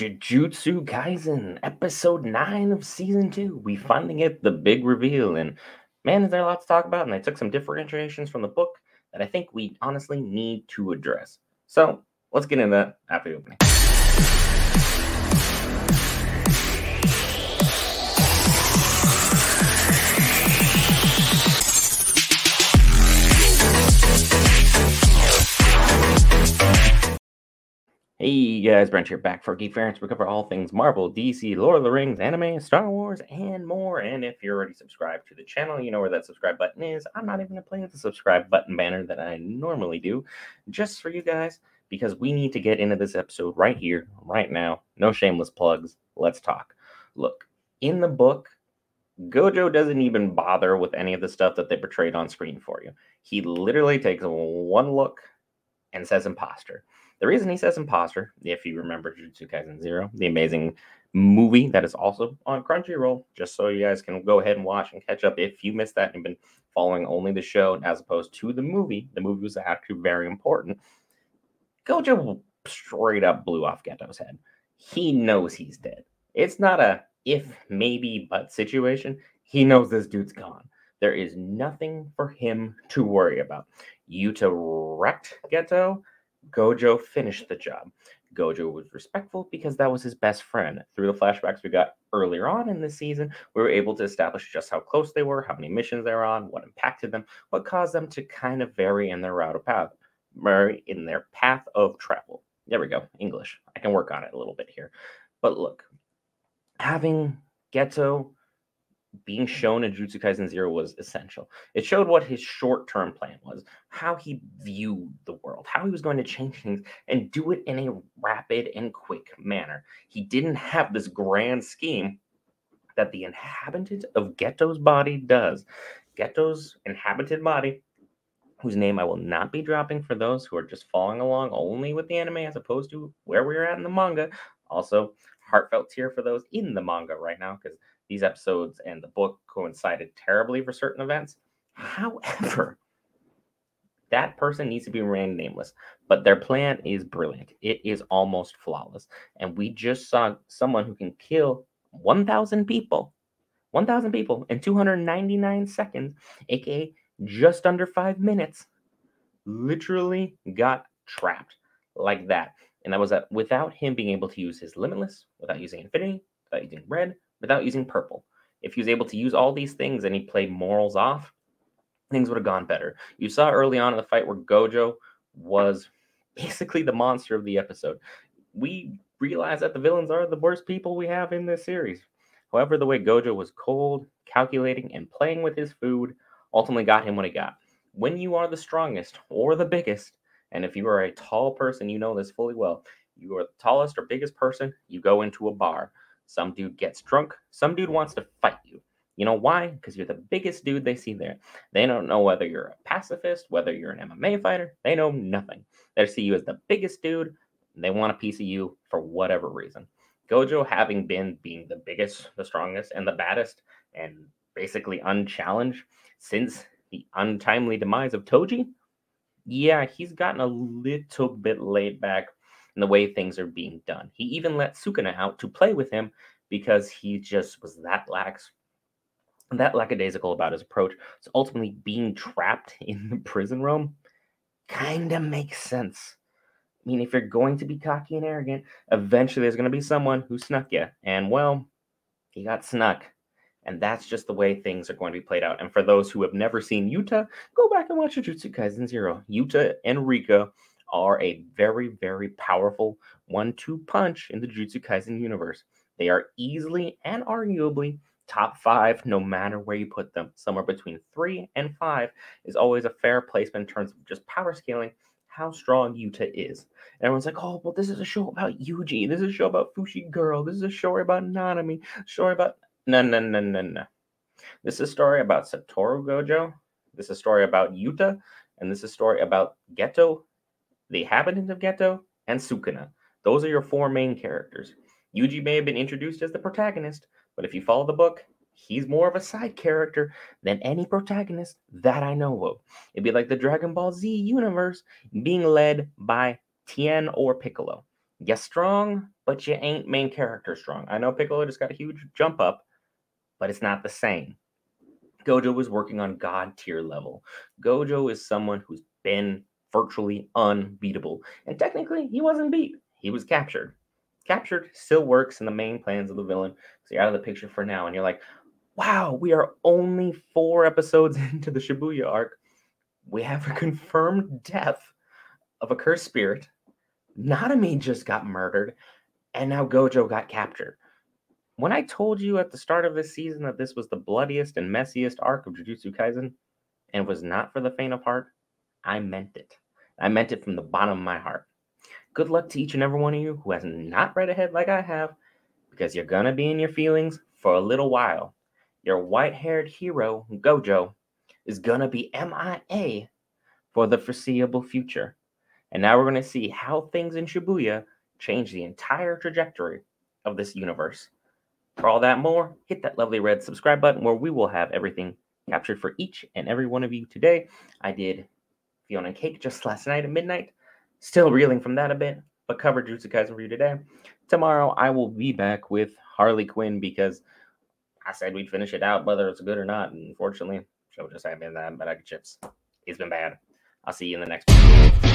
Jujutsu Kaisen, episode 9 of season 2. We finally get the big reveal, and man, is there a lot to talk about. And they took some differentiations from the book that I think we honestly need to address. So let's get into that after the opening. Hey guys, Brent here back for Geek Ference. We cover all things Marvel, DC, Lord of the Rings, anime, Star Wars, and more. And if you're already subscribed to the channel, you know where that subscribe button is. I'm not even gonna play with the subscribe button banner that I normally do, just for you guys, because we need to get into this episode right here, right now. No shameless plugs. Let's talk. Look, in the book, Gojo doesn't even bother with any of the stuff that they portrayed on screen for you. He literally takes one look and says imposter. The reason he says imposter, if you remember Jujutsu Kaisen Zero, the amazing movie that is also on Crunchyroll, just so you guys can go ahead and watch and catch up if you missed that and been following only the show as opposed to the movie. The movie was actually very important. Gojo straight up blew off Geto's head. He knows he's dead. It's not a if, maybe, but situation. He knows this dude's gone. There is nothing for him to worry about. Yuta wrecked Geto Gojo finished the job. Gojo was respectful because that was his best friend. Through the flashbacks we got earlier on in the season, we were able to establish just how close they were, how many missions they were on, what impacted them, what caused them to kind of vary in their route of path, vary in their path of travel. There we go, English. I can work on it a little bit here. But look, having Geto being shown in Jujutsu Kaisen Zero was essential. It showed what his short term plan was, how he viewed the world, how he was going to change things and do it in a rapid and quick manner. He didn't have this grand scheme that the inhabitant of Geto's body does. Geto's inhabited body, whose name I will not be dropping for those who are just following along only with the anime as opposed to where we're at in the manga. Also, heartfelt tear for those in the manga right now because these episodes and the book coincided terribly for certain events. However, that person needs to be remain nameless, but their plan is brilliant. It is almost flawless. And we just saw someone who can kill 1,000 people, 1,000 people in 299 seconds, aka just under five minutes, literally got trapped like that. And that was that without him being able to use his limitless, without using infinity, without using red, without using purple. If he was able to use all these things and he played morals off, things would have gone better. You saw early on in the fight where Gojo was basically the monster of the episode. We realize that the villains are the worst people we have in this series. However, the way Gojo was cold, calculating, and playing with his food ultimately got him what he got. When you are the strongest or the biggest, and if you are a tall person, you know this fully well. You are the tallest or biggest person, you go into a bar. Some dude gets drunk. Some dude wants to fight you. You know why? Because you're the biggest dude they see there. They don't know whether you're a pacifist, whether you're an MMA fighter. They know nothing. They see you as the biggest dude. they want a piece of you for whatever reason. Gojo, having been being the biggest, the strongest, and the baddest, and basically unchallenged since the untimely demise of Toji, yeah, he's gotten a little bit laid back and the way things are being done. He even let Sukuna out to play with him because he just was that lax, that lackadaisical about his approach. So ultimately, being trapped in the prison room kind of makes sense. I mean, if you're going to be cocky and arrogant, eventually there's going to be someone who snuck you. And well, he got snuck. And that's just the way things are going to be played out. And for those who have never seen Yuta, go back and watch Jujutsu Kaisen Zero. Yuta and Rika are a very, very powerful one two punch in the Jujutsu Kaisen universe. They are easily and arguably top five, no matter where you put them. Somewhere between three and five is always a fair placement in terms of just power scaling, how strong Yuta is. Everyone's like, oh, well, this is a show about Yuji. This is a show about Fushiguro. This is a story about Nanami. Story about. No, no, no, no, no. This is a story about Satoru Gojo. This is a story about Yuta. And this is a story about Geto the inhabitant of Geto, and Sukuna. Those are your four main characters. Yuji may have been introduced as the protagonist, but if you follow the book, he's more of a side character than any protagonist that I know of. It'd be like the Dragon Ball Z universe being led by Tien or Piccolo. You're strong, but you ain't main character strong. I know Piccolo just got a huge jump up, but it's not the same. Gojo was working on god tier level. Gojo is someone who's been virtually unbeatable. And technically, he wasn't beat, he was captured. Captured still works in the main plans of the villain. So you're out of the picture for now, and you're like, wow, we are only four episodes into the Shibuya arc. We have a confirmed death of a cursed spirit. Nanami just got murdered, and now Gojo got captured. When I told you at the start of this season that this was the bloodiest and messiest arc of Jujutsu Kaisen, and was not for the faint of heart, I meant it. I meant it from the bottom of my heart. Good luck to each and every one of you who has not read ahead like I have, because you're gonna be in your feelings for a little while. Your white haired hero, Gojo, is gonna be MIA for the foreseeable future. And now we're gonna see how things in Shibuya change the entire trajectory of this universe. For all that more, hit that lovely red subscribe button where we will have everything captured for each and every one of you today. I did Fiona and Cake just last night at midnight. Still reeling from that a bit, but covered for you today. Tomorrow I will be back with Harley Quinn because I said we'd finish it out whether it's good or not. And unfortunately, show just haven't been that bag of chips. It's been bad. I'll see you in the next one.